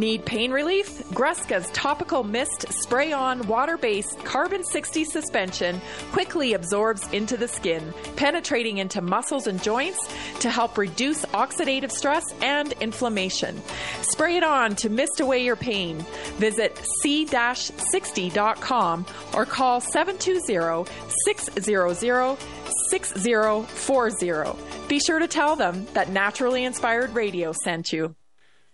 Need pain relief? Greska's topical mist spray on water based carbon 60 suspension quickly absorbs into the skin, penetrating into muscles and joints to help reduce oxidative stress and inflammation. Spray it on to mist away your pain. Visit c-60.com or call 720 600 6040. Be sure to tell them that Naturally Inspired Radio sent you.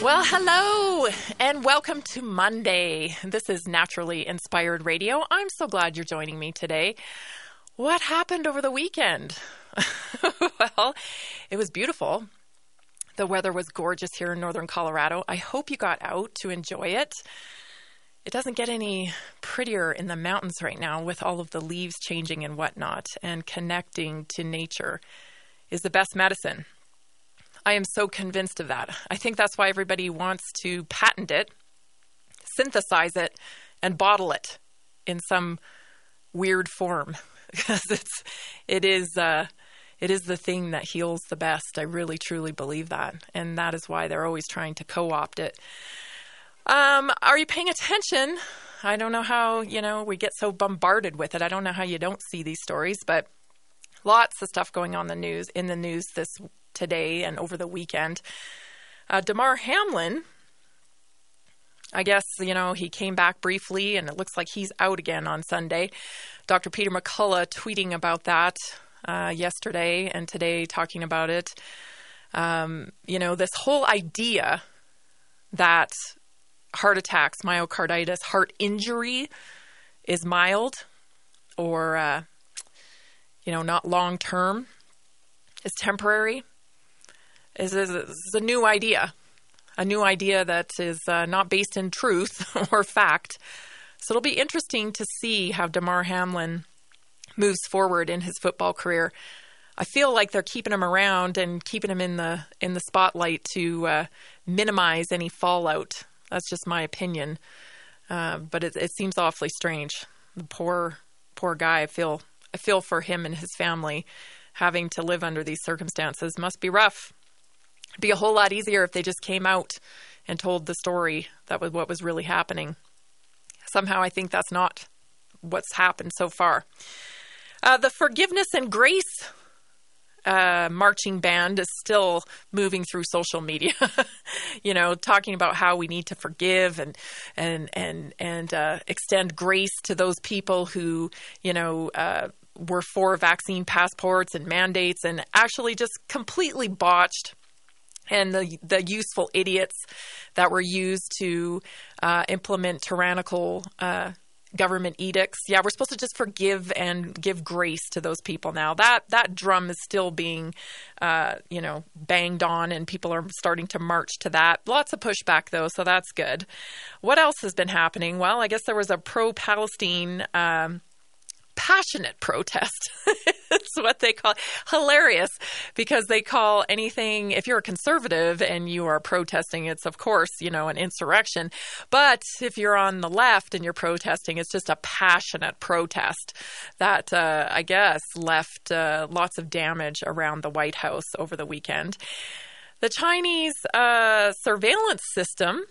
Well, hello, and welcome to Monday. This is Naturally Inspired Radio. I'm so glad you're joining me today. What happened over the weekend? well, it was beautiful. The weather was gorgeous here in northern Colorado. I hope you got out to enjoy it. It doesn't get any prettier in the mountains right now with all of the leaves changing and whatnot, and connecting to nature is the best medicine. I am so convinced of that. I think that's why everybody wants to patent it, synthesize it, and bottle it in some weird form because it's it is uh, it is the thing that heals the best. I really truly believe that, and that is why they're always trying to co-opt it. Um, are you paying attention? I don't know how you know we get so bombarded with it. I don't know how you don't see these stories, but lots of stuff going on the news in the news this today and over the weekend. Uh, Damar Hamlin, I guess, you know, he came back briefly and it looks like he's out again on Sunday. Dr. Peter McCullough tweeting about that uh, yesterday and today talking about it. Um, you know, this whole idea that heart attacks, myocarditis, heart injury is mild or, uh, you know, not long term, is temporary, is, is, is a new idea a new idea that is uh, not based in truth or fact. So it'll be interesting to see how Damar Hamlin moves forward in his football career. I feel like they're keeping him around and keeping him in the in the spotlight to uh, minimize any fallout. That's just my opinion, uh, but it, it seems awfully strange. The poor poor guy. I feel I feel for him and his family having to live under these circumstances must be rough. It'd be a whole lot easier if they just came out and told the story that was what was really happening. Somehow, I think that's not what's happened so far. Uh, the forgiveness and grace uh, marching band is still moving through social media. you know, talking about how we need to forgive and and and and uh, extend grace to those people who you know uh, were for vaccine passports and mandates, and actually just completely botched and the, the useful idiots that were used to uh, implement tyrannical uh, government edicts. Yeah, we're supposed to just forgive and give grace to those people now. That that drum is still being, uh, you know, banged on, and people are starting to march to that. Lots of pushback though, so that's good. What else has been happening? Well, I guess there was a pro-Palestine. Um, passionate protest. it's what they call hilarious because they call anything if you're a conservative and you are protesting it's of course you know an insurrection but if you're on the left and you're protesting it's just a passionate protest that uh, i guess left uh, lots of damage around the white house over the weekend the chinese uh, surveillance system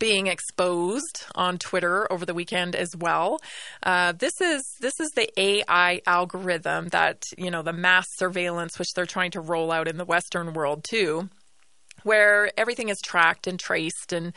being exposed on Twitter over the weekend as well. Uh, this is this is the AI algorithm that you know the mass surveillance which they're trying to roll out in the Western world too, where everything is tracked and traced and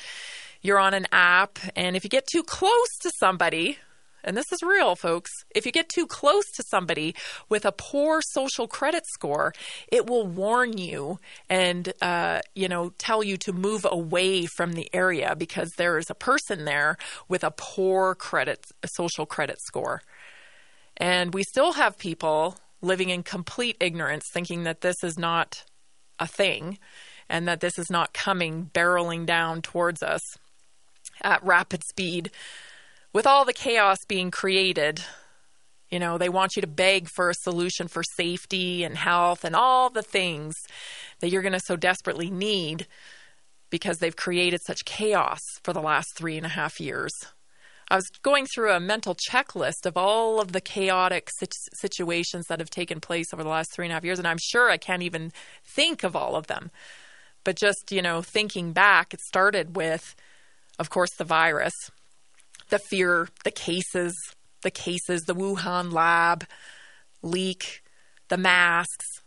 you're on an app and if you get too close to somebody and this is real, folks. If you get too close to somebody with a poor social credit score, it will warn you and, uh, you know, tell you to move away from the area because there is a person there with a poor credit, social credit score. And we still have people living in complete ignorance, thinking that this is not a thing and that this is not coming barreling down towards us at rapid speed with all the chaos being created, you know, they want you to beg for a solution for safety and health and all the things that you're going to so desperately need because they've created such chaos for the last three and a half years. I was going through a mental checklist of all of the chaotic situations that have taken place over the last three and a half years, and I'm sure I can't even think of all of them. But just, you know, thinking back, it started with, of course, the virus the fear, the cases, the cases, the Wuhan lab leak, the masks,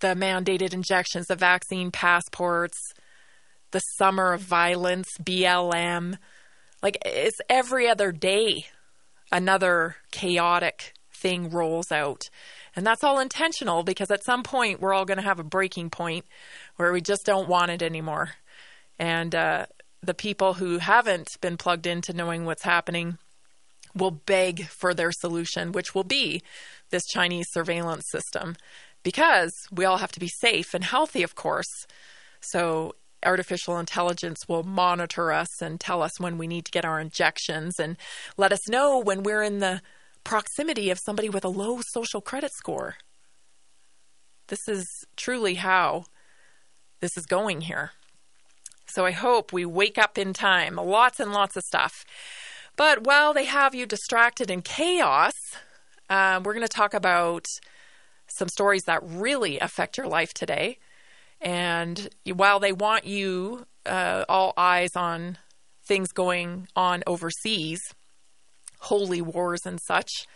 the mandated injections, the vaccine passports, the summer of violence, BLM. Like it's every other day another chaotic thing rolls out. And that's all intentional because at some point we're all going to have a breaking point where we just don't want it anymore. And uh, the people who haven't been plugged into knowing what's happening will beg for their solution, which will be this Chinese surveillance system, because we all have to be safe and healthy, of course. So, artificial intelligence will monitor us and tell us when we need to get our injections and let us know when we're in the proximity of somebody with a low social credit score. This is truly how this is going here. So I hope we wake up in time. Lots and lots of stuff. But while they have you distracted in chaos, uh, we're going to talk about some stories that really affect your life today. And while they want you uh, all eyes on things going on overseas, holy wars and such,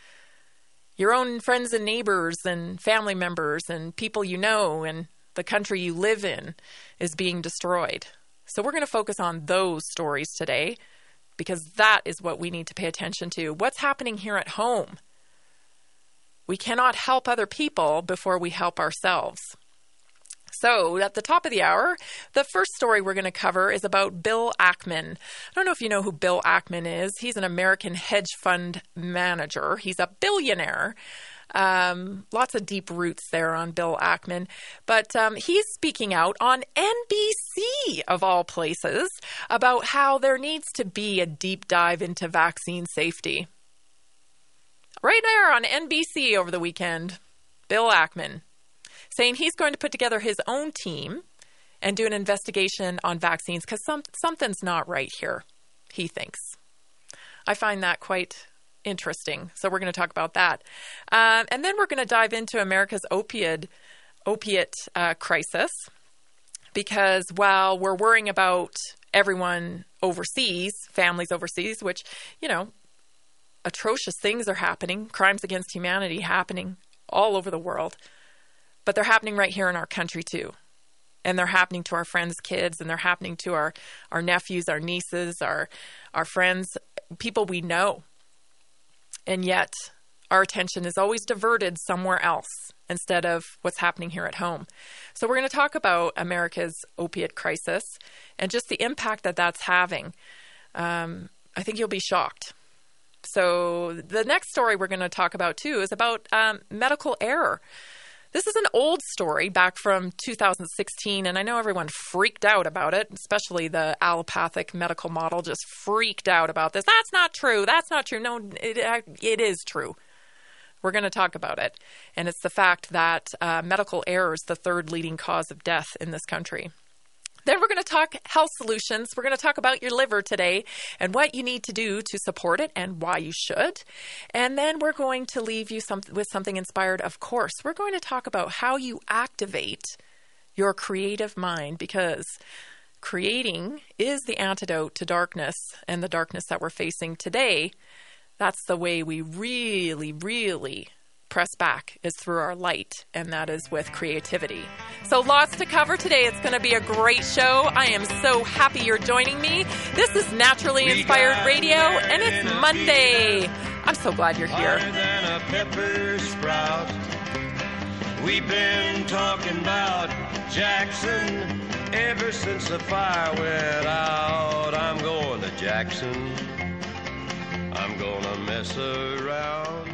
your own friends and neighbors and family members and people you know and the country you live in is being destroyed. So we're going to focus on those stories today because that is what we need to pay attention to. What's happening here at home? We cannot help other people before we help ourselves. So, at the top of the hour, the first story we're going to cover is about Bill Ackman. I don't know if you know who Bill Ackman is. He's an American hedge fund manager, he's a billionaire. Um, lots of deep roots there on Bill Ackman. But um, he's speaking out on NBC, of all places, about how there needs to be a deep dive into vaccine safety. Right there on NBC over the weekend, Bill Ackman saying he's going to put together his own team and do an investigation on vaccines because some, something's not right here, he thinks. I find that quite interesting. So we're going to talk about that. Uh, and then we're going to dive into America's opiate, opiate uh, crisis because while we're worrying about everyone overseas, families overseas, which, you know, atrocious things are happening, crimes against humanity happening all over the world but they're happening right here in our country too. And they're happening to our friends' kids, and they're happening to our, our nephews, our nieces, our our friends, people we know. And yet, our attention is always diverted somewhere else instead of what's happening here at home. So, we're going to talk about America's opiate crisis and just the impact that that's having. Um, I think you'll be shocked. So, the next story we're going to talk about too is about um, medical error. This is an old story back from 2016, and I know everyone freaked out about it, especially the allopathic medical model just freaked out about this. That's not true. That's not true. No, it, it is true. We're going to talk about it. And it's the fact that uh, medical error is the third leading cause of death in this country. Then we're going to talk health solutions. We're going to talk about your liver today and what you need to do to support it and why you should. And then we're going to leave you some, with something inspired, of course. We're going to talk about how you activate your creative mind because creating is the antidote to darkness and the darkness that we're facing today. That's the way we really, really press back is through our light, and that is with creativity. So, lots to cover today. It's going to be a great show. I am so happy you're joining me. This is Naturally Inspired Radio, and it's Monday. I'm so glad you're here. We've been talking about Jackson ever since the fire went out. I'm going to Jackson. I'm gonna mess around.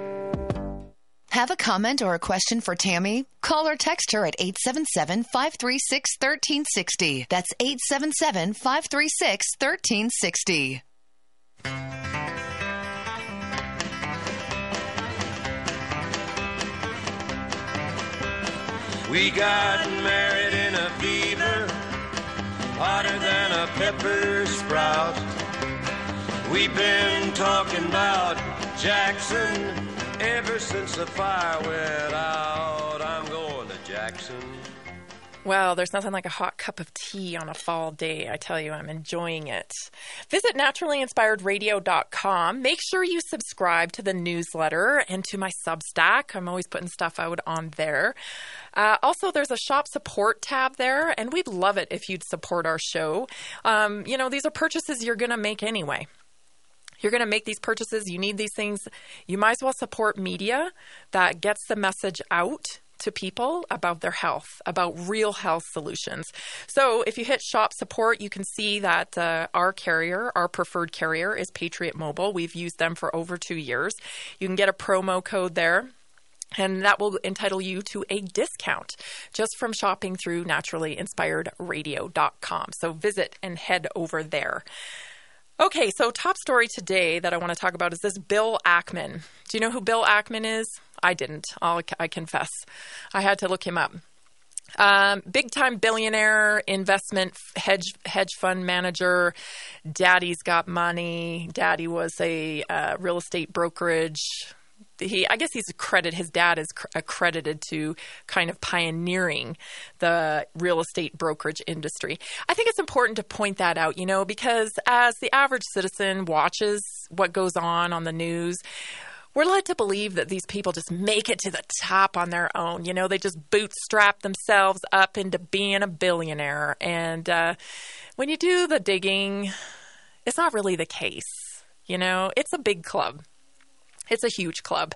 Have a comment or a question for Tammy? Call or text her at 877 536 1360. That's 877 536 1360. We got married in a fever, hotter than a pepper sprout. We've been talking about Jackson Ever since the fire went out, I'm going to Jackson. Well, there's nothing like a hot cup of tea on a fall day. I tell you, I'm enjoying it. Visit naturallyinspiredradio.com. Make sure you subscribe to the newsletter and to my Substack. I'm always putting stuff out on there. Uh, also, there's a shop support tab there, and we'd love it if you'd support our show. Um, you know, these are purchases you're going to make anyway you're going to make these purchases, you need these things, you might as well support media that gets the message out to people about their health, about real health solutions. So if you hit shop support, you can see that uh, our carrier, our preferred carrier, is Patriot Mobile. We've used them for over two years. You can get a promo code there. And that will entitle you to a discount just from shopping through naturallyinspiredradio.com. So visit and head over there. Okay, so top story today that I want to talk about is this Bill Ackman. Do you know who Bill Ackman is? I didn't. I'll, I confess. I had to look him up. Um, big time billionaire, investment hedge hedge fund manager. Daddy's got money. Daddy was a uh, real estate brokerage he I guess he's accredited his dad is accredited to kind of pioneering the real estate brokerage industry. I think it's important to point that out, you know, because as the average citizen watches what goes on on the news, we're led to believe that these people just make it to the top on their own. You know, they just bootstrap themselves up into being a billionaire. And uh, when you do the digging, it's not really the case. You know, it's a big club. It's a huge club.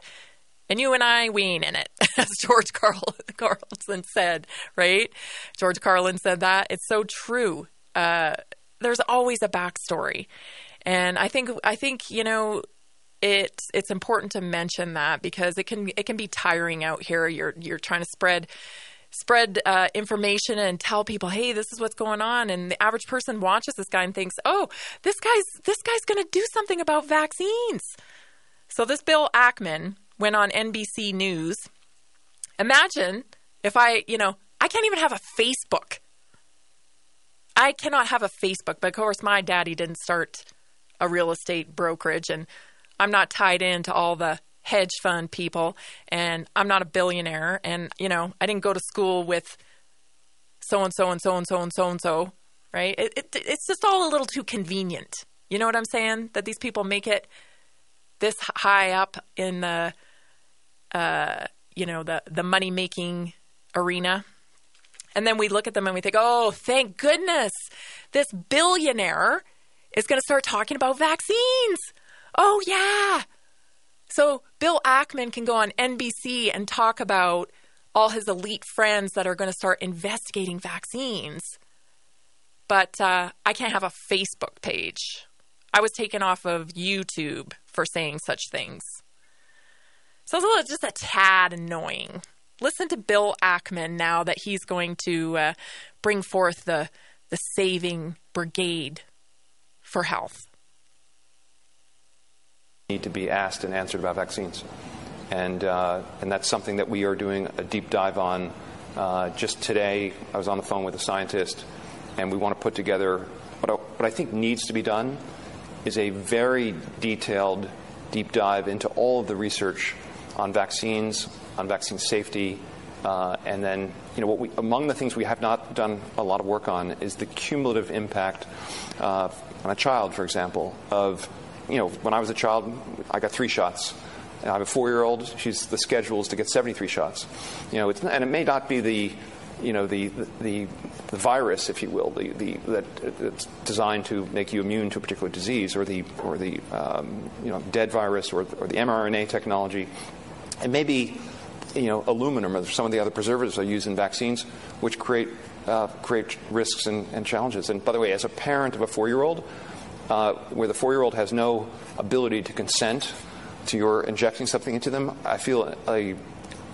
And you and I, we ain't in it, as George Carl- Carlin said, right? George Carlin said that. It's so true. Uh, there's always a backstory. And I think, I think, you know, it's it's important to mention that because it can it can be tiring out here. You're you're trying to spread spread uh, information and tell people, hey, this is what's going on. And the average person watches this guy and thinks, oh, this guy's this guy's going to do something about vaccines. So this Bill Ackman went on NBC News. Imagine if I, you know, I can't even have a Facebook. I cannot have a Facebook, but of course my daddy didn't start a real estate brokerage and I'm not tied into all the hedge fund people and I'm not a billionaire and you know, I didn't go to school with so and so and so and so and so and so, right? It, it, it's just all a little too convenient. You know what I'm saying? That these people make it this high up in the uh, you know the the money making arena. And then we look at them and we think oh thank goodness this billionaire is going to start talking about vaccines. Oh yeah. So bill ackman can go on nbc and talk about all his elite friends that are going to start investigating vaccines. But uh, i can't have a facebook page. I was taken off of youtube for saying such things. So it's a little, just a tad annoying. Listen to Bill Ackman now that he's going to uh, bring forth the the saving brigade for health. Need to be asked and answered about vaccines, and uh, and that's something that we are doing a deep dive on. Uh, just today, I was on the phone with a scientist, and we want to put together what I, what I think needs to be done is a very detailed deep dive into all of the research on vaccines, on vaccine safety, uh, and then, you know, what we, among the things we have not done a lot of work on is the cumulative impact uh, on a child, for example, of, you know, when I was a child, I got three shots. I have a four-year-old. She's the schedule is to get 73 shots. You know, and it may not be the you know, the, the, the virus, if you will, the, the, that it's designed to make you immune to a particular disease, or the, or the um, you know, dead virus, or, or the mRNA technology. And maybe you know, aluminum or some of the other preservatives are used in vaccines, which create, uh, create risks and, and, challenges. And by the way, as a parent of a four year old, uh, where the four year old has no ability to consent to your injecting something into them, I feel a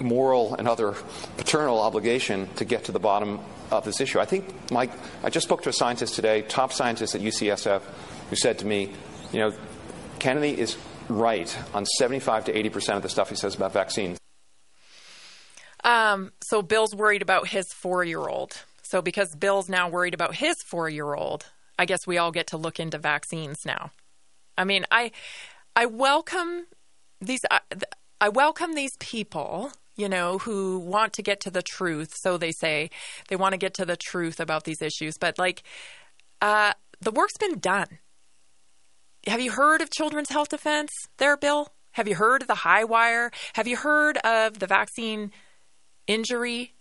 moral and other paternal obligation to get to the bottom of this issue. I think, Mike, I just spoke to a scientist today, top scientist at UCSF, who said to me, you know, Kennedy is right on 75 to 80 percent of the stuff he says about vaccines. Um, so Bill's worried about his four-year-old. So because Bill's now worried about his four-year-old, I guess we all get to look into vaccines now. I mean, I I welcome these. Uh, I welcome these people, you know, who want to get to the truth. So they say they want to get to the truth about these issues. But like, uh, the work's been done. Have you heard of Children's Health Defense there, Bill? Have you heard of the high wire? Have you heard of the vaccine injury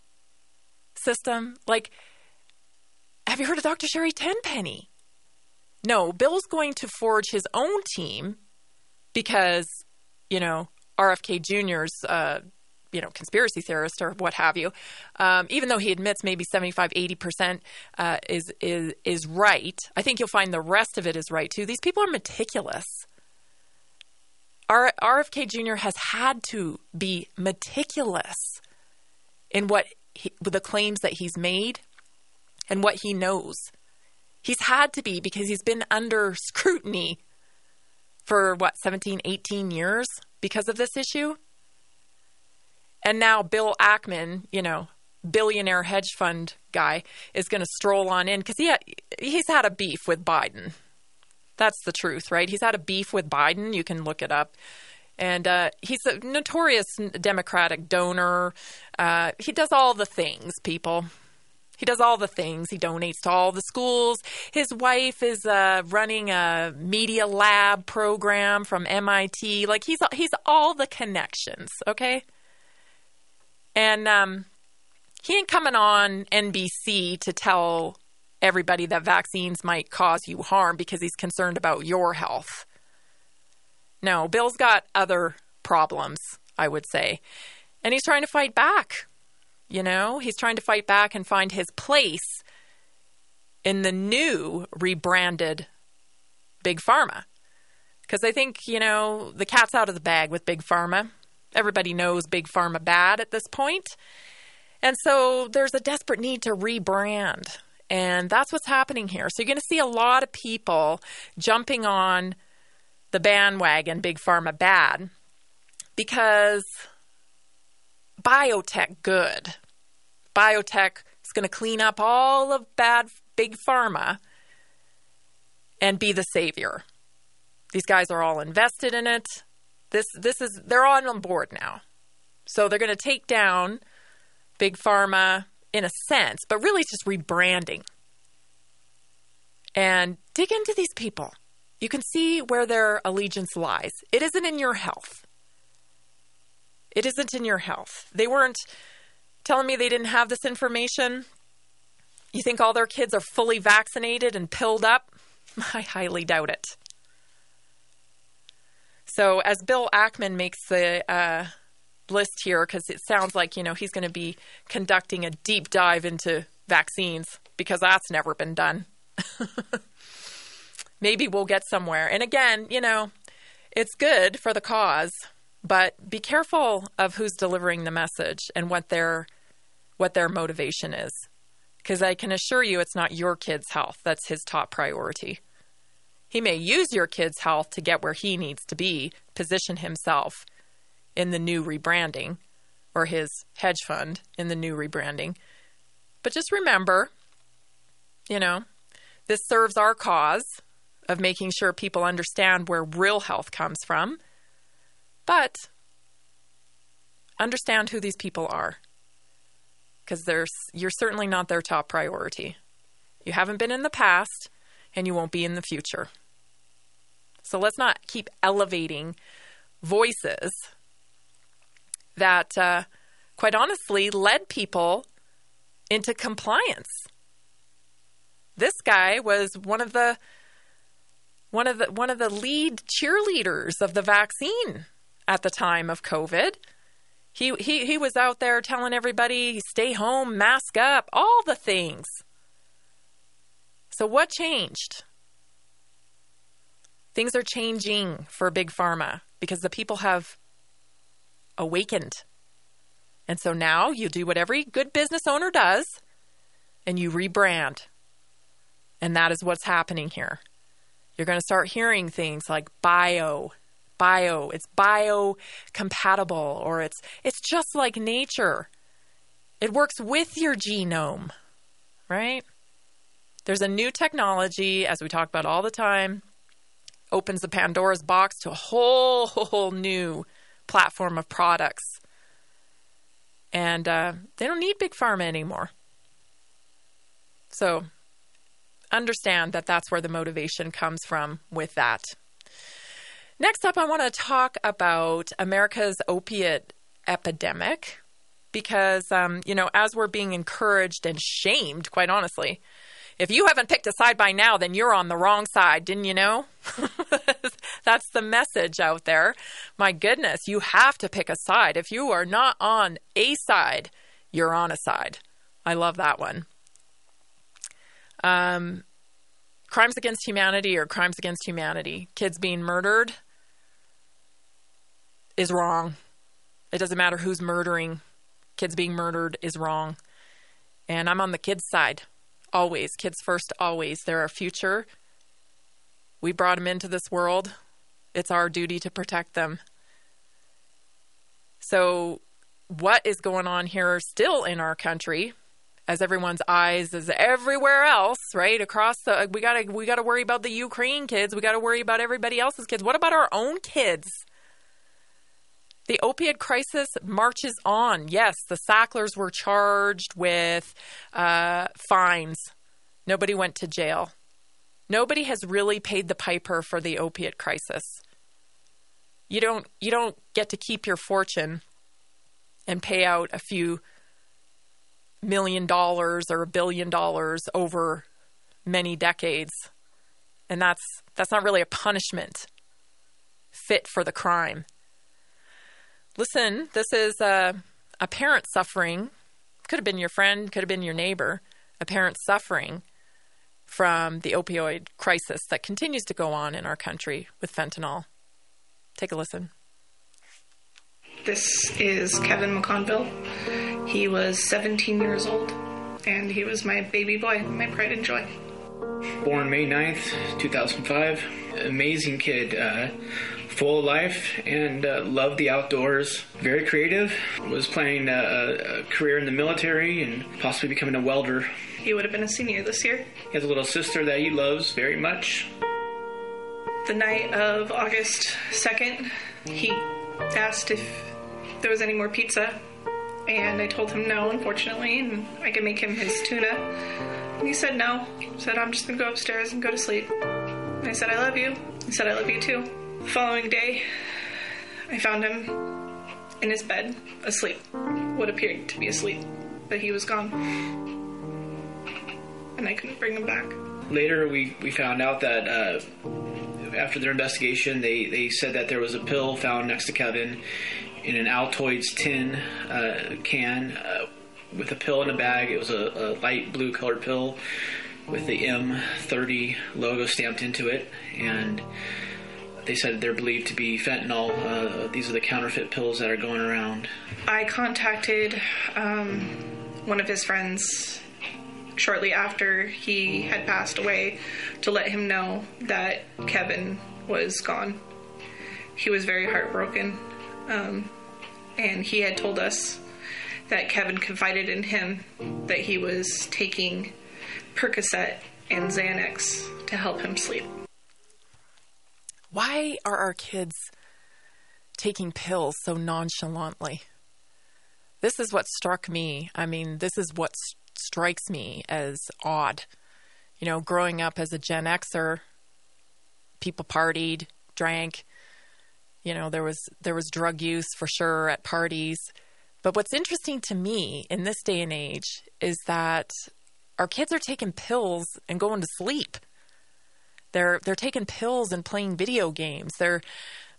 system? Like, have you heard of Dr. Sherry Tenpenny? No, Bill's going to forge his own team because, you know, RFK Jr.'s, uh, you know, conspiracy theorist or what have you, um, even though he admits maybe 75, 80% uh, is, is, is right, I think you'll find the rest of it is right too. These people are meticulous. R- RFK Jr. has had to be meticulous in what he, the claims that he's made and what he knows. He's had to be because he's been under scrutiny for what, 17, 18 years because of this issue? And now Bill Ackman, you know, billionaire hedge fund guy, is going to stroll on in because he ha- he's had a beef with Biden. That's the truth, right? He's had a beef with Biden. You can look it up. And uh, he's a notorious Democratic donor. Uh, he does all the things, people. He does all the things. He donates to all the schools. His wife is uh, running a media lab program from MIT. Like he's he's all the connections. Okay. And um, he ain't coming on NBC to tell everybody that vaccines might cause you harm because he's concerned about your health. No, Bill's got other problems, I would say. And he's trying to fight back. You know, he's trying to fight back and find his place in the new rebranded Big Pharma. Because I think, you know, the cat's out of the bag with Big Pharma. Everybody knows Big Pharma bad at this point. And so there's a desperate need to rebrand. And that's what's happening here. So you're going to see a lot of people jumping on the bandwagon Big Pharma bad because biotech good. Biotech is going to clean up all of bad big pharma and be the savior. These guys are all invested in it. This this is they're on board now. So they're going to take down big pharma in a sense, but really it's just rebranding. And dig into these people. You can see where their allegiance lies. It isn't in your health. It isn't in your health. They weren't telling me they didn't have this information. You think all their kids are fully vaccinated and pilled up? I highly doubt it. So, as Bill Ackman makes the uh, list here, because it sounds like you know he's going to be conducting a deep dive into vaccines because that's never been done. Maybe we'll get somewhere. And again, you know, it's good for the cause but be careful of who's delivering the message and what their what their motivation is. Because I can assure you it's not your kid's health that's his top priority. He may use your kid's health to get where he needs to be, position himself in the new rebranding or his hedge fund in the new rebranding. But just remember, you know, this serves our cause of making sure people understand where real health comes from but understand who these people are because you're certainly not their top priority. You haven't been in the past and you won't be in the future. So let's not keep elevating voices that, uh, quite honestly, led people into compliance. This guy was one of the one of the one of the lead cheerleaders of the vaccine at the time of COVID. He, he, he was out there telling everybody, stay home, mask up, all the things. So, what changed? Things are changing for Big Pharma because the people have awakened. And so now you do what every good business owner does and you rebrand. And that is what's happening here. You're going to start hearing things like bio bio, it's biocompatible, or it's it's just like nature. It works with your genome, right? There's a new technology, as we talk about all the time, opens the Pandora's box to a whole, whole new platform of products. And uh, they don't need big pharma anymore. So understand that that's where the motivation comes from with that. Next up, I want to talk about America's opiate epidemic because, um, you know, as we're being encouraged and shamed, quite honestly, if you haven't picked a side by now, then you're on the wrong side, didn't you know? That's the message out there. My goodness, you have to pick a side. If you are not on a side, you're on a side. I love that one. Um, crimes against humanity or crimes against humanity. Kids being murdered is wrong. It doesn't matter who's murdering. Kids being murdered is wrong. And I'm on the kids' side. Always. Kids first, always. They're our future. We brought them into this world. It's our duty to protect them. So, what is going on here still in our country? As everyone's eyes is everywhere else, right? Across the, we gotta we gotta worry about the Ukraine kids. We gotta worry about everybody else's kids. What about our own kids? The opiate crisis marches on. Yes, the Sacklers were charged with uh, fines. Nobody went to jail. Nobody has really paid the piper for the opiate crisis. You don't you don't get to keep your fortune and pay out a few million dollars or a billion dollars over many decades. And that's that's not really a punishment fit for the crime. Listen, this is a, a parent suffering. Could have been your friend, could have been your neighbor. A parent suffering from the opioid crisis that continues to go on in our country with fentanyl. Take a listen. This is Kevin McConville. He was 17 years old, and he was my baby boy, my pride and joy. Born May 9th, 2005. Amazing kid. Uh, full of life and uh, loved the outdoors. Very creative. Was planning a, a, career in the military and possibly becoming a welder. He would have been a senior this year. He has a little sister that he loves very much. The night of August 2nd, he asked if there was any more pizza. And I told him no, unfortunately, and I could make him his tuna. And he said no. He said, I'm just gonna go upstairs and go to sleep. And I said, I love you. He said, I love you too. Following day, I found him in his bed, asleep. What appeared to be asleep, but he was gone and I couldn't bring him back. Later, we, we found out that uh, after their investigation, they, they said that there was a pill found next to Kevin in an Altoids tin uh, can uh, with a pill in a bag. It was a, a light blue colored pill with the M30 logo stamped into it, and they said they're believed to be fentanyl. Uh, these are the counterfeit pills that are going around. I contacted um, one of his friends shortly after he had passed away to let him know that Kevin was gone. He was very heartbroken. Um, and he had told us that Kevin confided in him that he was taking Percocet and Xanax to help him sleep. Why are our kids taking pills so nonchalantly? This is what struck me. I mean, this is what strikes me as odd. You know, growing up as a Gen Xer, people partied, drank. You know, there was there was drug use for sure at parties. But what's interesting to me in this day and age is that our kids are taking pills and going to sleep. They're they're taking pills and playing video games. They're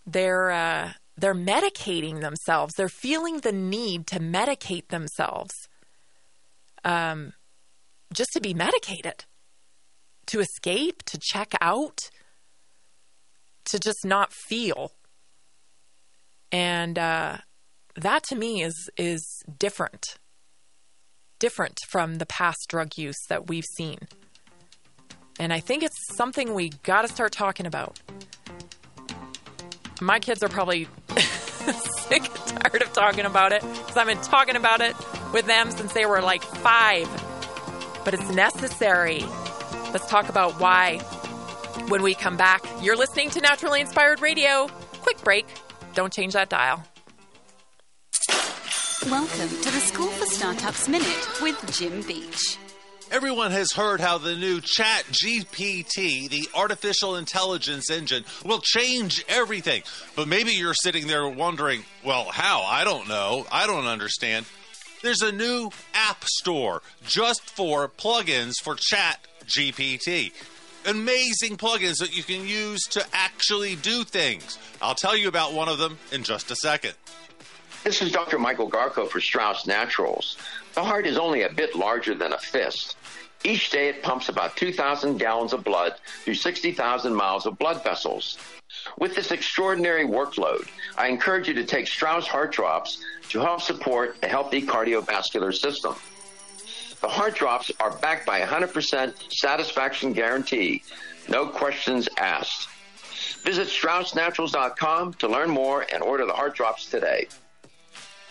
they're uh, they're medicating themselves. They're feeling the need to medicate themselves um, just to be medicated, to escape, to check out, to just not feel. And uh, that to me is is different, different from the past drug use that we've seen. And I think it's something we got to start talking about. My kids are probably sick and tired of talking about it because I've been talking about it with them since they were like five. But it's necessary. Let's talk about why when we come back. You're listening to Naturally Inspired Radio. Quick break. Don't change that dial. Welcome to the School for Startups Minute with Jim Beach. Everyone has heard how the new Chat GPT, the artificial intelligence engine, will change everything. But maybe you're sitting there wondering, well, how? I don't know. I don't understand. There's a new app store just for plugins for Chat GPT. Amazing plugins that you can use to actually do things. I'll tell you about one of them in just a second. This is Dr. Michael Garko for Strauss Naturals. The heart is only a bit larger than a fist. Each day it pumps about 2,000 gallons of blood through 60,000 miles of blood vessels. With this extraordinary workload, I encourage you to take Strauss Heart Drops to help support a healthy cardiovascular system. The heart drops are backed by a 100% satisfaction guarantee. No questions asked. Visit StraussNaturals.com to learn more and order the heart drops today.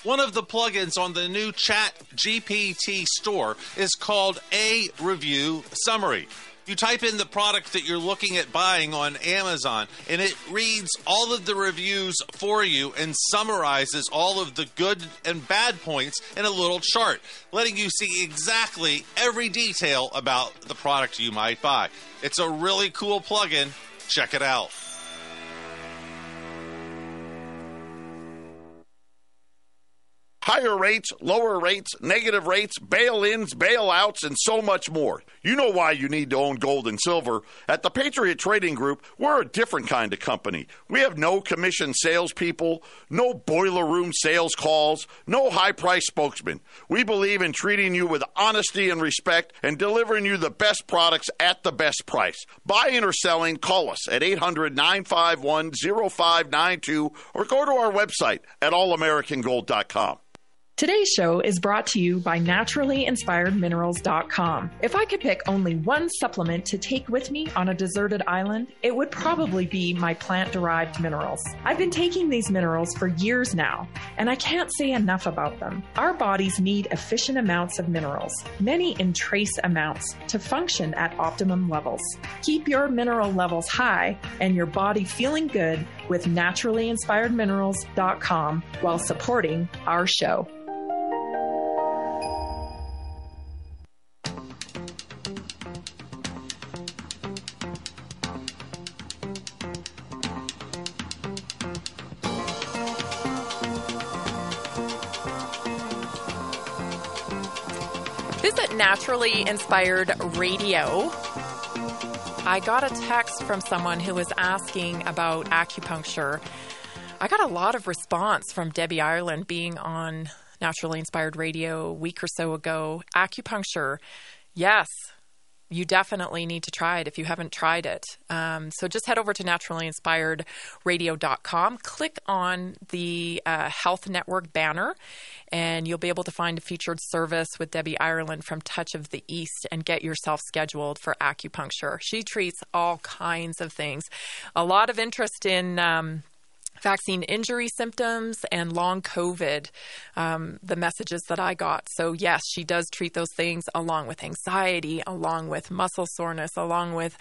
One of the plugins on the new Chat GPT store is called A Review Summary. You type in the product that you're looking at buying on Amazon, and it reads all of the reviews for you and summarizes all of the good and bad points in a little chart, letting you see exactly every detail about the product you might buy. It's a really cool plugin. Check it out. Higher rates, lower rates, negative rates, bail ins, bailouts, and so much more. You know why you need to own gold and silver. At the Patriot Trading Group, we're a different kind of company. We have no commission salespeople, no boiler room sales calls, no high price spokesmen. We believe in treating you with honesty and respect and delivering you the best products at the best price. Buying or selling, call us at 800 951 0592 or go to our website at allamericangold.com. Today's show is brought to you by naturallyinspiredminerals.com. If I could pick only one supplement to take with me on a deserted island, it would probably be my plant derived minerals. I've been taking these minerals for years now, and I can't say enough about them. Our bodies need efficient amounts of minerals, many in trace amounts, to function at optimum levels. Keep your mineral levels high and your body feeling good with naturallyinspiredminerals.com while supporting our show. Naturally Inspired Radio. I got a text from someone who was asking about acupuncture. I got a lot of response from Debbie Ireland being on Naturally Inspired Radio a week or so ago. Acupuncture, yes, you definitely need to try it if you haven't tried it. Um, so just head over to naturallyinspiredradio.com, click on the uh, Health Network banner, and you'll be able to find a featured service with Debbie Ireland from Touch of the East and get yourself scheduled for acupuncture. She treats all kinds of things. A lot of interest in. Um, vaccine injury symptoms and long COVID, um, the messages that I got. So, yes, she does treat those things along with anxiety, along with muscle soreness, along with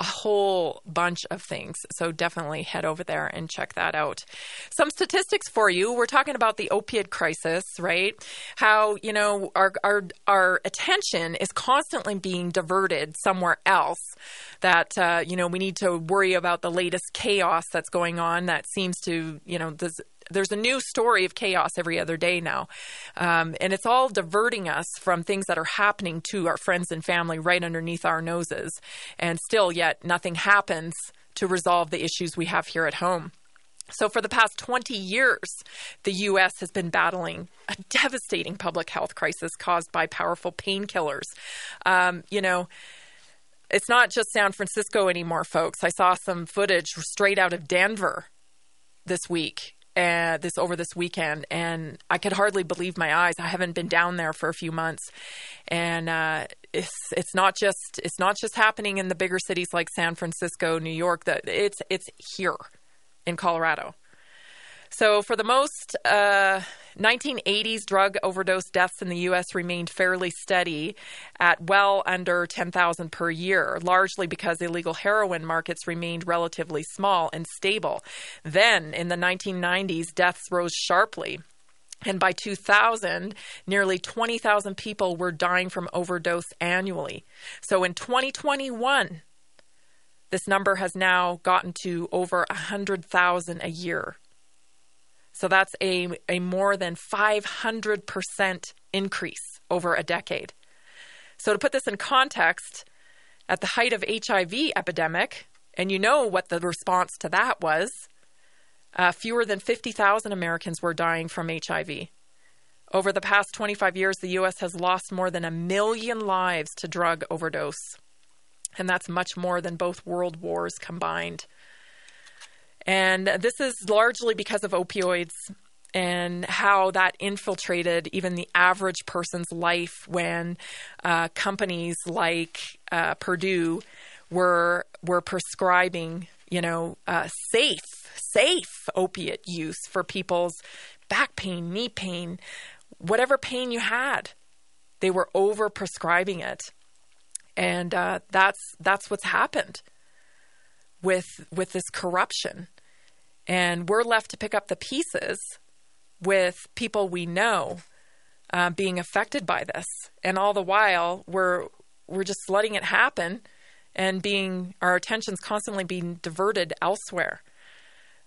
a whole bunch of things. So, definitely head over there and check that out. Some statistics for you. We're talking about the opiate crisis, right? How, you know, our, our, our attention is constantly being diverted somewhere else that, uh, you know, we need to worry about the latest chaos that's going on that seems to, you know, there's, there's a new story of chaos every other day now. Um, and it's all diverting us from things that are happening to our friends and family right underneath our noses. And still, yet, nothing happens to resolve the issues we have here at home. So, for the past 20 years, the U.S. has been battling a devastating public health crisis caused by powerful painkillers. Um, you know, it's not just San Francisco anymore, folks. I saw some footage straight out of Denver this week uh, this over this weekend, and I could hardly believe my eyes. I haven't been down there for a few months, and uh, it's it's not just it's not just happening in the bigger cities like San Francisco, New York. That it's it's here in Colorado. So, for the most uh, 1980s drug overdose deaths in the U.S. remained fairly steady at well under 10,000 per year, largely because illegal heroin markets remained relatively small and stable. Then, in the 1990s, deaths rose sharply And by 2000, nearly 20,000 people were dying from overdose annually. So in 2021, this number has now gotten to over 100,000 a year. So that's a, a more than 500% increase over a decade. So to put this in context, at the height of HIV epidemic, and you know what the response to that was, uh, fewer than 50,000 Americans were dying from HIV. Over the past 25 years, the U.S. has lost more than a million lives to drug overdose. And that's much more than both world wars combined. And this is largely because of opioids and how that infiltrated even the average person's life when uh, companies like uh, Purdue were were prescribing, you know, uh, safe safe opiate use for people's back pain, knee pain, whatever pain you had. They were over prescribing it, and uh, that's that's what's happened with with this corruption. And we're left to pick up the pieces with people we know uh, being affected by this, and all the while we're we're just letting it happen, and being our attention's constantly being diverted elsewhere.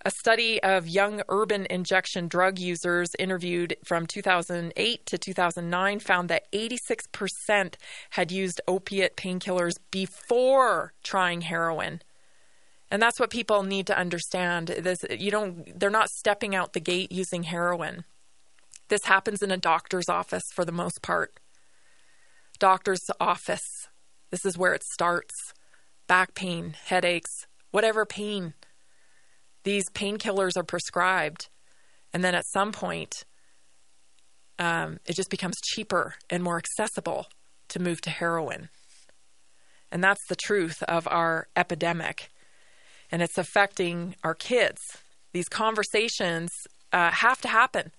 A study of young urban injection drug users interviewed from 2008 to 2009 found that 86% had used opiate painkillers before trying heroin. And that's what people need to understand. This you don't they're not stepping out the gate using heroin. This happens in a doctor's office for the most part. Doctor's office. This is where it starts. Back pain, headaches, whatever pain. These painkillers are prescribed. And then at some point, um, it just becomes cheaper and more accessible to move to heroin. And that's the truth of our epidemic and it's affecting our kids. These conversations uh, have to happen.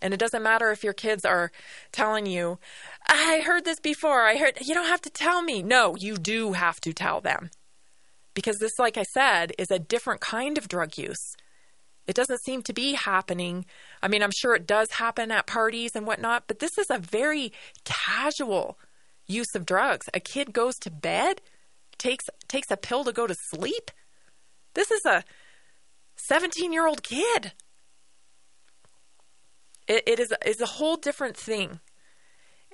And it doesn't matter if your kids are telling you, I heard this before. I heard, you don't have to tell me. No, you do have to tell them. Because this, like I said, is a different kind of drug use. It doesn't seem to be happening. I mean, I'm sure it does happen at parties and whatnot, but this is a very casual use of drugs. A kid goes to bed, takes takes a pill to go to sleep, this is a 17 year old kid. It, it is, is a whole different thing.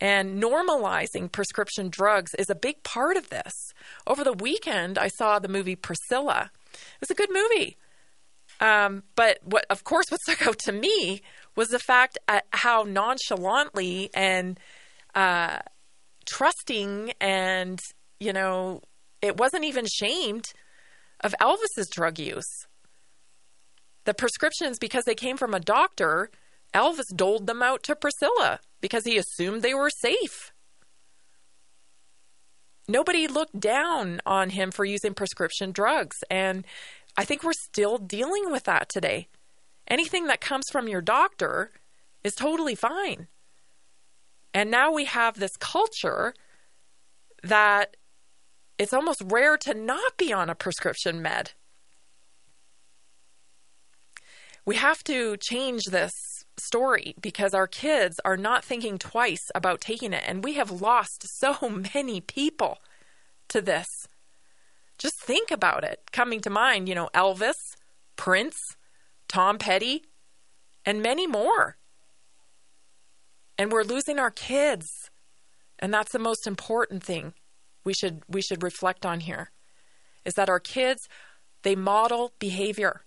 And normalizing prescription drugs is a big part of this. Over the weekend, I saw the movie Priscilla. It was a good movie. Um, but what, of course, what stuck out to me was the fact how nonchalantly and uh, trusting and, you know, it wasn't even shamed of Elvis's drug use. The prescriptions, because they came from a doctor, Elvis doled them out to Priscilla because he assumed they were safe. Nobody looked down on him for using prescription drugs. And I think we're still dealing with that today. Anything that comes from your doctor is totally fine. And now we have this culture that it's almost rare to not be on a prescription med. We have to change this story because our kids are not thinking twice about taking it, and we have lost so many people to this. Just think about it. Coming to mind, you know, Elvis, Prince, Tom Petty, and many more. And we're losing our kids. And that's the most important thing we should we should reflect on here is that our kids they model behavior.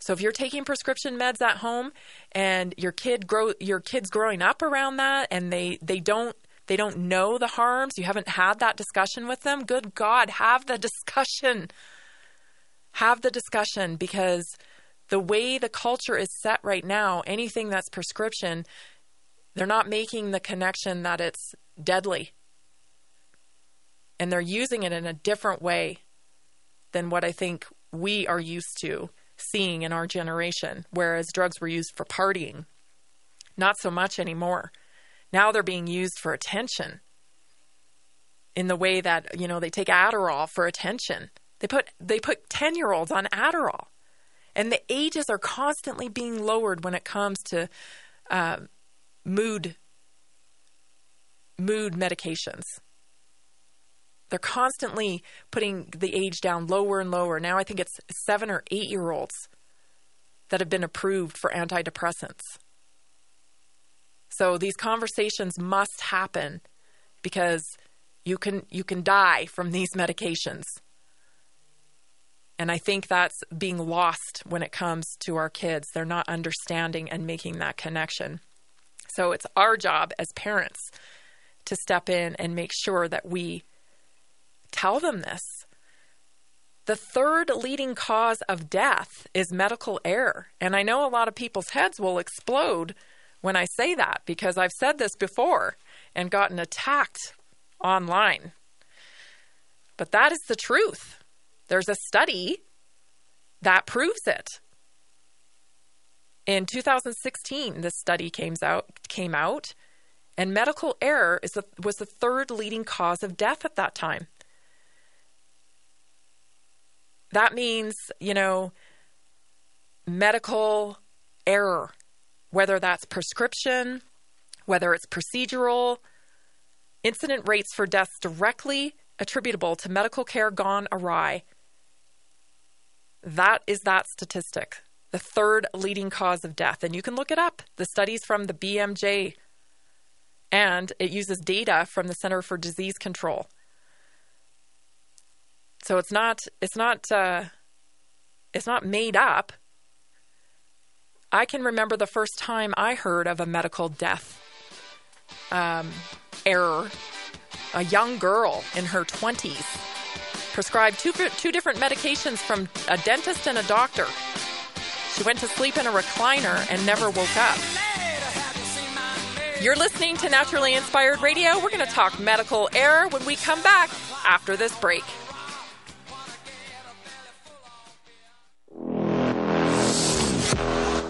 So if you're taking prescription meds at home and your kid grow your kids growing up around that and they they don't they don't know the harms, you haven't had that discussion with them, good God, have the discussion. Have the discussion because the way the culture is set right now, anything that's prescription, they're not making the connection that it's deadly and they're using it in a different way than what I think we are used to seeing in our generation, whereas drugs were used for partying. Not so much anymore. Now they're being used for attention in the way that, you know, they take Adderall for attention. They put they put 10-year-olds on Adderall. And the ages are constantly being lowered when it comes to uh, mood mood medications. They're constantly putting the age down lower and lower. Now I think it's seven or eight year olds that have been approved for antidepressants. So these conversations must happen because you can you can die from these medications. And I think that's being lost when it comes to our kids. They're not understanding and making that connection. So it's our job as parents to step in and make sure that we tell them this. The third leading cause of death is medical error. And I know a lot of people's heads will explode when I say that because I've said this before and gotten attacked online. But that is the truth. There's a study that proves it. In 2016, this study came out, came out and medical error is the, was the third leading cause of death at that time. That means, you know, medical error, whether that's prescription, whether it's procedural, incident rates for deaths directly attributable to medical care gone awry. That is that statistic, the third leading cause of death. And you can look it up. The studies from the BMJ, and it uses data from the Center for Disease Control. So it's not it's not uh, it's not made up. I can remember the first time I heard of a medical death um, error. A young girl in her 20s prescribed two, two different medications from a dentist and a doctor. She went to sleep in a recliner and never woke up. You're listening to Naturally Inspired Radio. We're going to talk medical error when we come back after this break.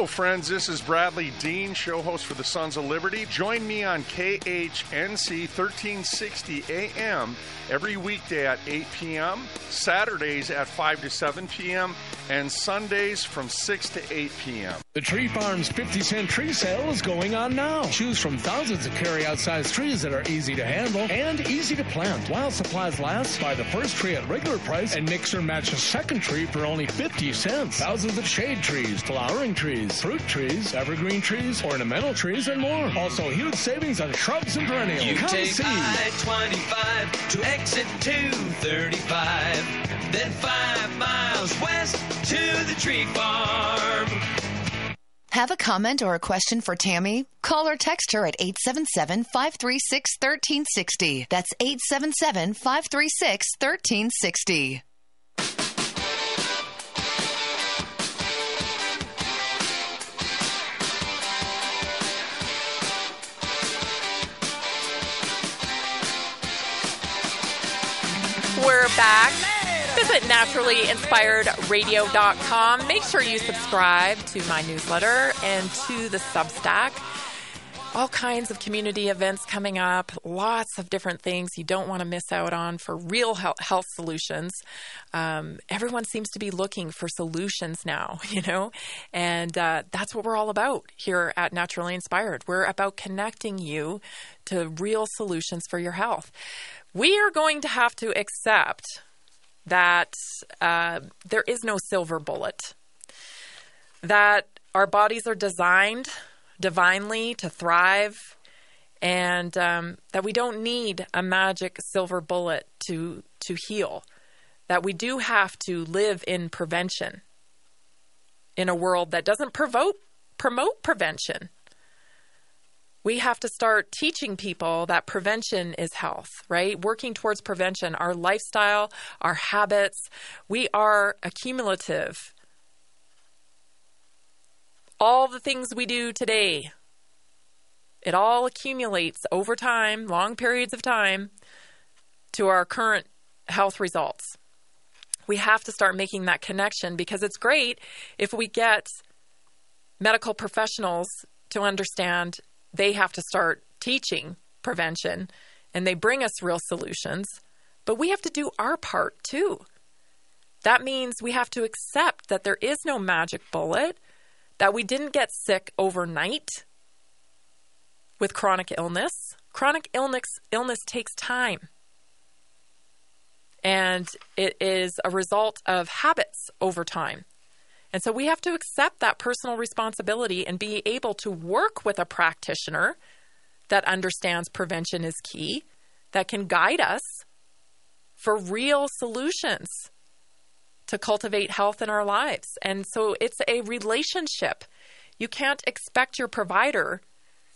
Hello, friends. This is Bradley Dean, show host for the Sons of Liberty. Join me on KHNC 1360 AM every weekday at 8 p.m., Saturdays at 5 to 7 p.m., and Sundays from 6 to 8 p.m. The Tree Farm's 50 cent tree sale is going on now. Choose from thousands of carry-out size trees that are easy to handle and easy to plant. While supplies last, buy the first tree at regular price and mix or match a second tree for only 50 cents. Thousands of shade trees, flowering trees, fruit trees, evergreen trees, ornamental trees, and more. Also, huge savings on shrubs and perennials. You Come take see. I-25 to exit 235, then five miles west to the tree farm. Have a comment or a question for Tammy? Call or text her at 877 536 1360. That's 877 536 1360. Back. Visit naturallyinspiredradio.com. Make sure you subscribe to my newsletter and to the Substack. All kinds of community events coming up, lots of different things you don't want to miss out on for real health, health solutions. Um, everyone seems to be looking for solutions now, you know, and uh, that's what we're all about here at Naturally Inspired. We're about connecting you to real solutions for your health. We are going to have to accept that uh, there is no silver bullet, that our bodies are designed divinely to thrive, and um, that we don't need a magic silver bullet to, to heal, that we do have to live in prevention in a world that doesn't provoke, promote prevention we have to start teaching people that prevention is health, right? Working towards prevention, our lifestyle, our habits, we are accumulative. All the things we do today It all accumulates over time, long periods of time, to our current health results. We have to start making that connection because it's great if we get medical professionals to understand they have to start teaching prevention and they bring us real solutions, but we have to do our part too. That means we have to accept that there is no magic bullet, that we didn't get sick overnight with chronic illness. Chronic illness illness takes time. And it is a result of habits over time. And so we have to accept that personal responsibility and be able to work with a practitioner that understands prevention is key, that can guide us for real solutions to cultivate health in our lives. And so it's a relationship. You can't expect your provider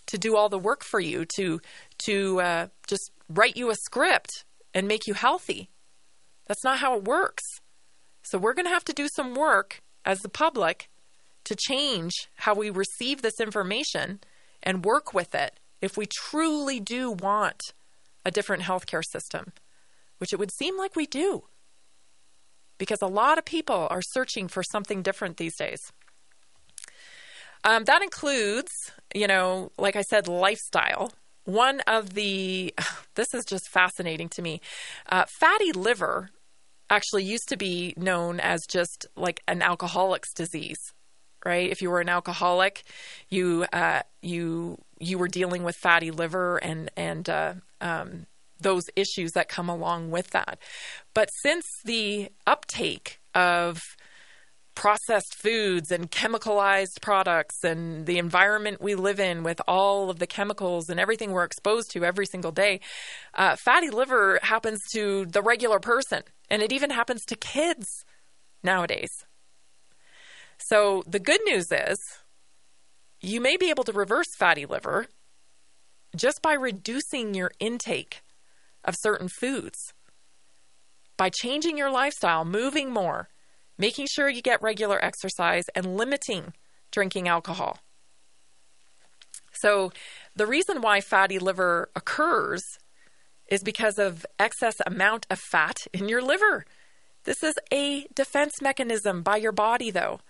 to do all the work for you, to to uh, just write you a script and make you healthy. That's not how it works. So we're going to have to do some work as the public to change how we receive this information and work with it if we truly do want a different healthcare system, which it would seem like we do. Because a lot of people are searching for something different these days. Um, that includes, you know, like I said, lifestyle. One of the, this is just fascinating to me. Uh, fatty liver actually used to be known as just like an alcoholic's disease, right? If you were an alcoholic, you uh, you you were dealing with fatty liver and and uh, um, those issues that come along with that. But since the uptake of processed foods and chemicalized products and the environment we live in with all of the chemicals and everything we're exposed to every single day, uh, fatty liver happens to the regular person. And it even happens to kids nowadays. So the good news is you may be able to reverse fatty liver just by reducing your intake of certain foods. By changing your lifestyle, moving more, making sure you get regular exercise, and limiting drinking alcohol. So, the reason why fatty liver occurs is because of excess amount of fat in your liver. This is a defense mechanism by your body, though.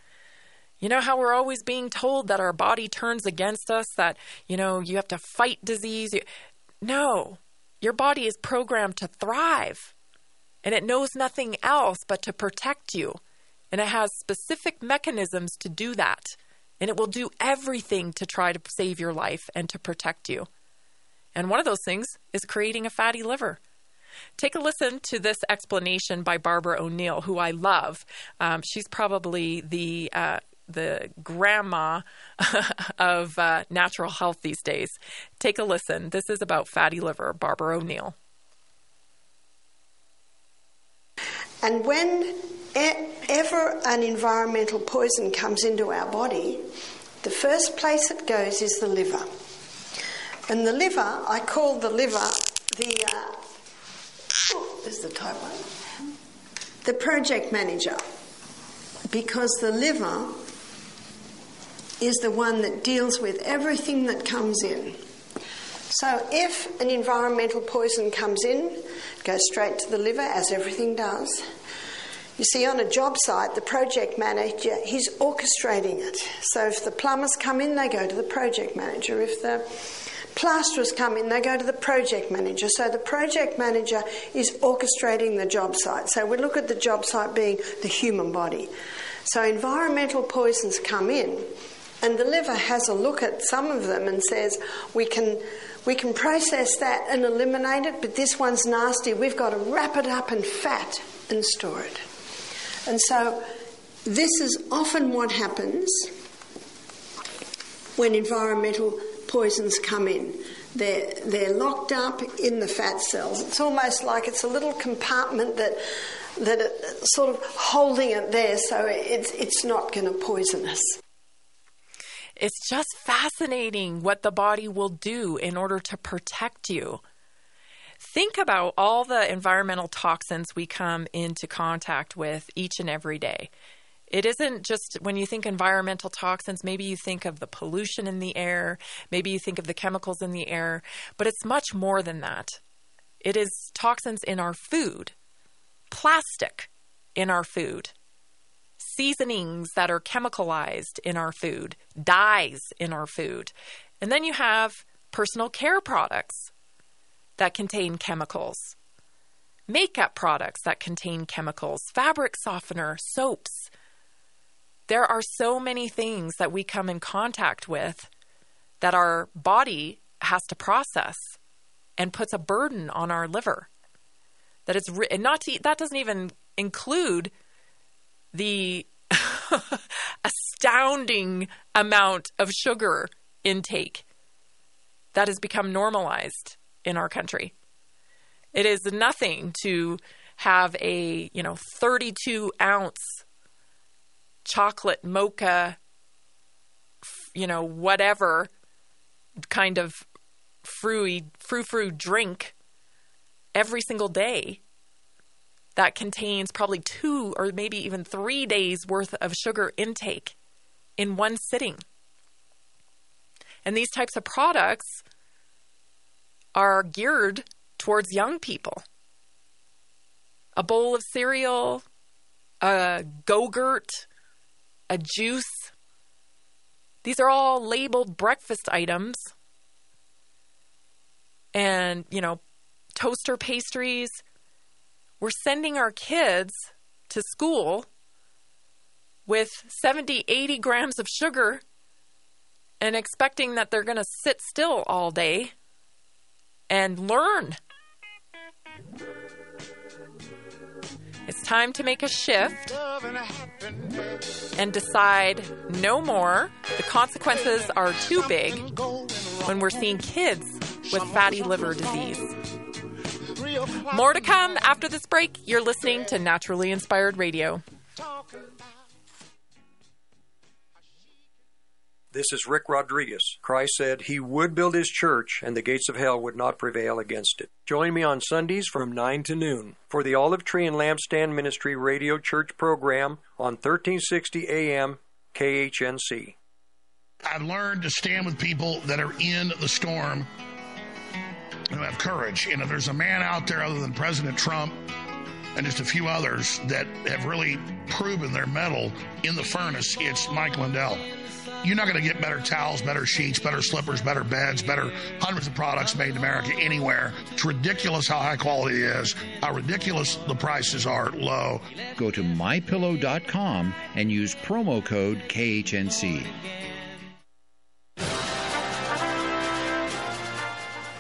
You know how we're always being told that our body turns against us, that, you know, you have to fight disease? No, your body is programmed to thrive, and it knows nothing else but to protect you. And it has specific mechanisms to do that. And it will do everything to try to save your life and to protect you. And one of those things is creating a fatty liver. Take a listen to this explanation by Barbara O'Neill, who I love. Um, she's probably the uh, the grandma of uh, natural health these days. Take a listen. This is about fatty liver. Barbara O'Neill. And when ever an environmental poison comes into our body, the first place it goes is the liver. And the liver, I call the liver the, uh, oh, is the type one? The project manager. Because the liver is the one that deals with everything that comes in. So if an environmental poison comes in, goes straight to the liver, as everything does. You see, on a job site, the project manager, he's orchestrating it. So if the plumbers come in, they go to the project manager. If the plasterers come in, they go to the project manager. So the project manager is orchestrating the job site. So we look at the job site being the human body. So environmental poisons come in, and the liver has a look at some of them and says, we can. We can process that and eliminate it, but this one's nasty. We've got to wrap it up in fat and store it. And so, this is often what happens when environmental poisons come in. They're, they're locked up in the fat cells. It's almost like it's a little compartment that that it, sort of holding it there so it's it's not going to poison us. It's just fascinating what the body will do in order to protect you. Think about all the environmental toxins we come into contact with each and every day. It isn't just when you think environmental toxins, maybe you think of the pollution in the air, maybe you think of the chemicals in the air, but it's much more than that. It is toxins in our food, plastic in our food, seasonings that are chemicalized in our food, dyes in our food. And then you have personal care products that contain chemicals, makeup products that contain chemicals, fabric softener, soaps. There are so many things that we come in contact with that our body has to process and puts a burden on our liver. That it's re- and not to, that doesn't even include the astounding amount of sugar intake that has become normalized in our country. It is nothing to have a, you know, 32 ounce chocolate mocha, you know, whatever kind of frou frou frou drink every single day that contains probably two or maybe even three days worth of sugar intake in one sitting. And these types of products are geared towards young people. A bowl of cereal, a Go-Gurt, a juice. These are all labeled breakfast items and, you know, toaster pastries. We're sending our kids to school with 70, 80 grams of sugar and expecting that they're going to sit still all day and learn. It's time to make a shift and decide no more. The consequences are too big when we're seeing kids with fatty liver disease. More to come after this break. You're listening to Naturally Inspired Radio. This is Rick Rodriguez. Christ said he would build his church and the gates of hell would not prevail against it. Join me on Sundays from 9 to noon for the Olive Tree and Lampstand Ministry Radio Church program on 1360 AM KHNC. I've learned to stand with people that are in the storm who have courage. You know, there's a man out there other than President Trump and just a few others that have really proven their mettle in the furnace. It's Mike Lindell. You're not going to get better towels, better sheets, better slippers, better beds, better hundreds of products made in America anywhere. It's ridiculous how high quality it is, how ridiculous the prices are low. Go to mypillow.com and use promo code KHNC.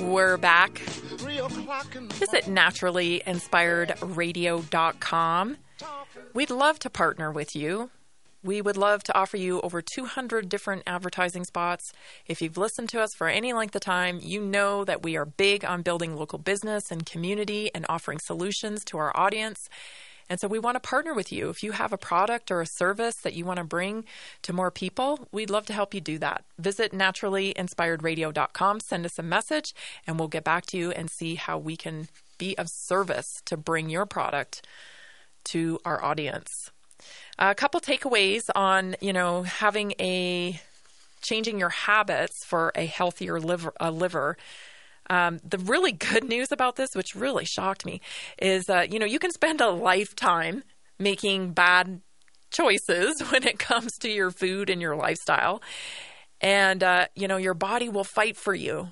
We're back. Three o'clock in the Visit naturallyinspiredradio.com. We'd love to partner with you. We would love to offer you over 200 different advertising spots. If you've listened to us for any length of time, you know that we are big on building local business and community and offering solutions to our audience. And so we want to partner with you. If you have a product or a service that you want to bring to more people, we'd love to help you do that. Visit naturallyinspiredradio.com, send us a message, and we'll get back to you and see how we can be of service to bring your product to our audience. A couple takeaways on, you know, having a changing your habits for a healthier liver, a liver. Um, the really good news about this, which really shocked me, is uh, you know you can spend a lifetime making bad choices when it comes to your food and your lifestyle, and uh, you know your body will fight for you,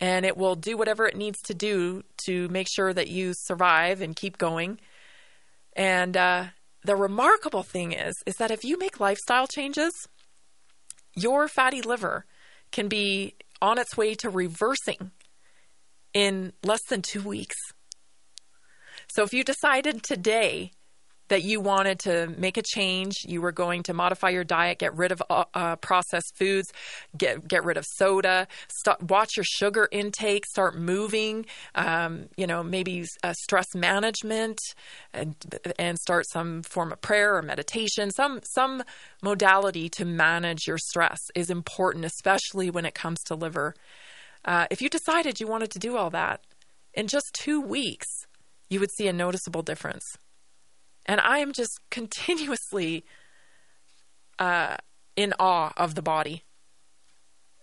and it will do whatever it needs to do to make sure that you survive and keep going. And uh, the remarkable thing is, is that if you make lifestyle changes, your fatty liver can be on its way to reversing in less than two weeks. So if you decided today that you wanted to make a change, you were going to modify your diet, get rid of uh, uh, processed foods, get get rid of soda, stop, watch your sugar intake, start moving, um, you know, maybe uh, stress management, and and start some form of prayer or meditation, some some modality to manage your stress is important, especially when it comes to liver. Uh, if you decided you wanted to do all that in just two weeks, you would see a noticeable difference. And I am just continuously uh, in awe of the body,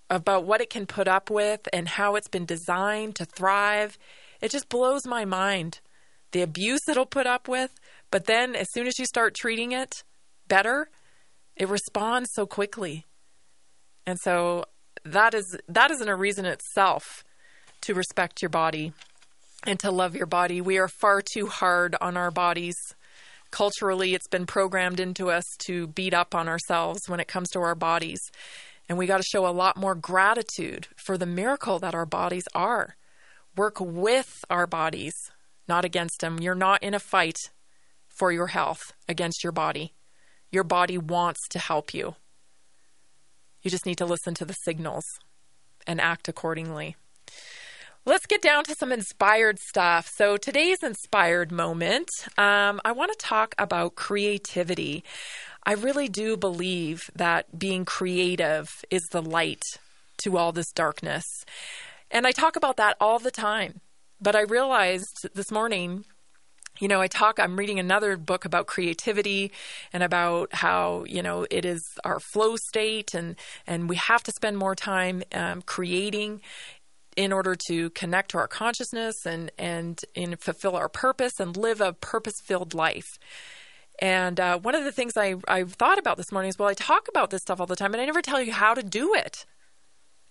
about what it can put up with and how it's been designed to thrive. It just blows my mind the abuse it'll put up with. But then, as soon as you start treating it better, it responds so quickly. And so that is that isn't a reason itself to respect your body and to love your body. We are far too hard on our bodies culturally it's been programmed into us to beat up on ourselves when it comes to our bodies. And we got to show a lot more gratitude for the miracle that our bodies are. Work with our bodies, not against them. You're not in a fight for your health against your body. Your body wants to help you. You just need to listen to the signals and act accordingly. Let's get down to some inspired stuff. So, today's inspired moment, um, I want to talk about creativity. I really do believe that being creative is the light to all this darkness. And I talk about that all the time. But I realized this morning, you know, I talk, I'm reading another book about creativity and about how, you know, it is our flow state and, and we have to spend more time um, creating in order to connect to our consciousness and and and fulfill our purpose and live a purpose filled life. And uh, one of the things I I thought about this morning is well, I talk about this stuff all the time, and I never tell you how to do it.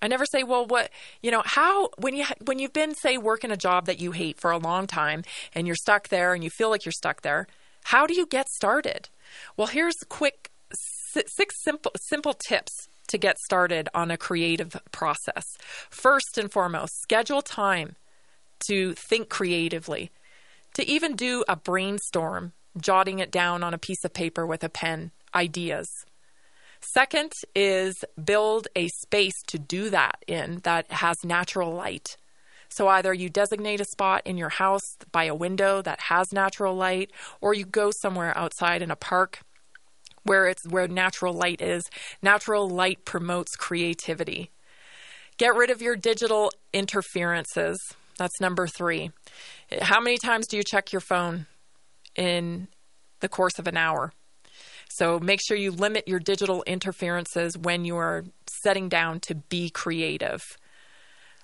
I never say, well, what you know, how when you when you've been say working a job that you hate for a long time and you're stuck there and you feel like you're stuck there, how do you get started? Well, here's quick six simple simple tips to get started on a creative process. First and foremost, schedule time to think creatively, to even do a brainstorm, jotting it down on a piece of paper with a pen, ideas. Second is build a space to do that in that has natural light. So either you designate a spot in your house by a window that has natural light, or you go somewhere outside in a park where it's where natural light is. Natural light promotes creativity. Get rid of your digital interferences. That's number 3. How many times do you check your phone in the course of an hour? So make sure you limit your digital interferences when you are setting down to be creative.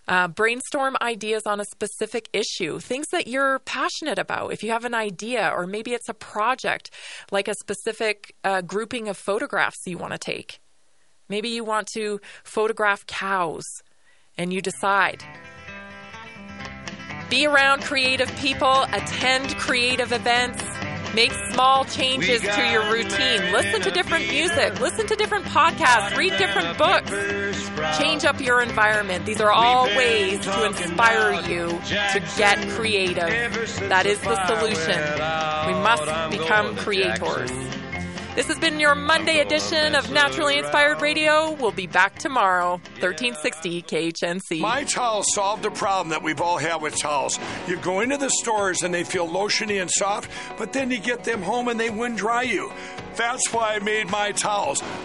Uh, brainstorm ideas on a specific issue, things that you're passionate about. If you have an idea, or maybe it's a project, like a specific uh, grouping of photographs you want to take. Maybe you want to photograph cows and you decide. Be around creative people, attend creative events, Make small changes to your routine. Listen to different music. Listen to different podcasts. Read different books. Change up your environment. These are all ways to inspire you to get creative. That is the solution. We must become creators. This has been your Monday edition of Naturally Inspired Radio. We'll be back tomorrow, 1360 KHNC. My towels solved the problem that we've all had with towels. You go into the stores and they feel lotiony and soft, but then you get them home and they wind dry you. That's why I made my towels.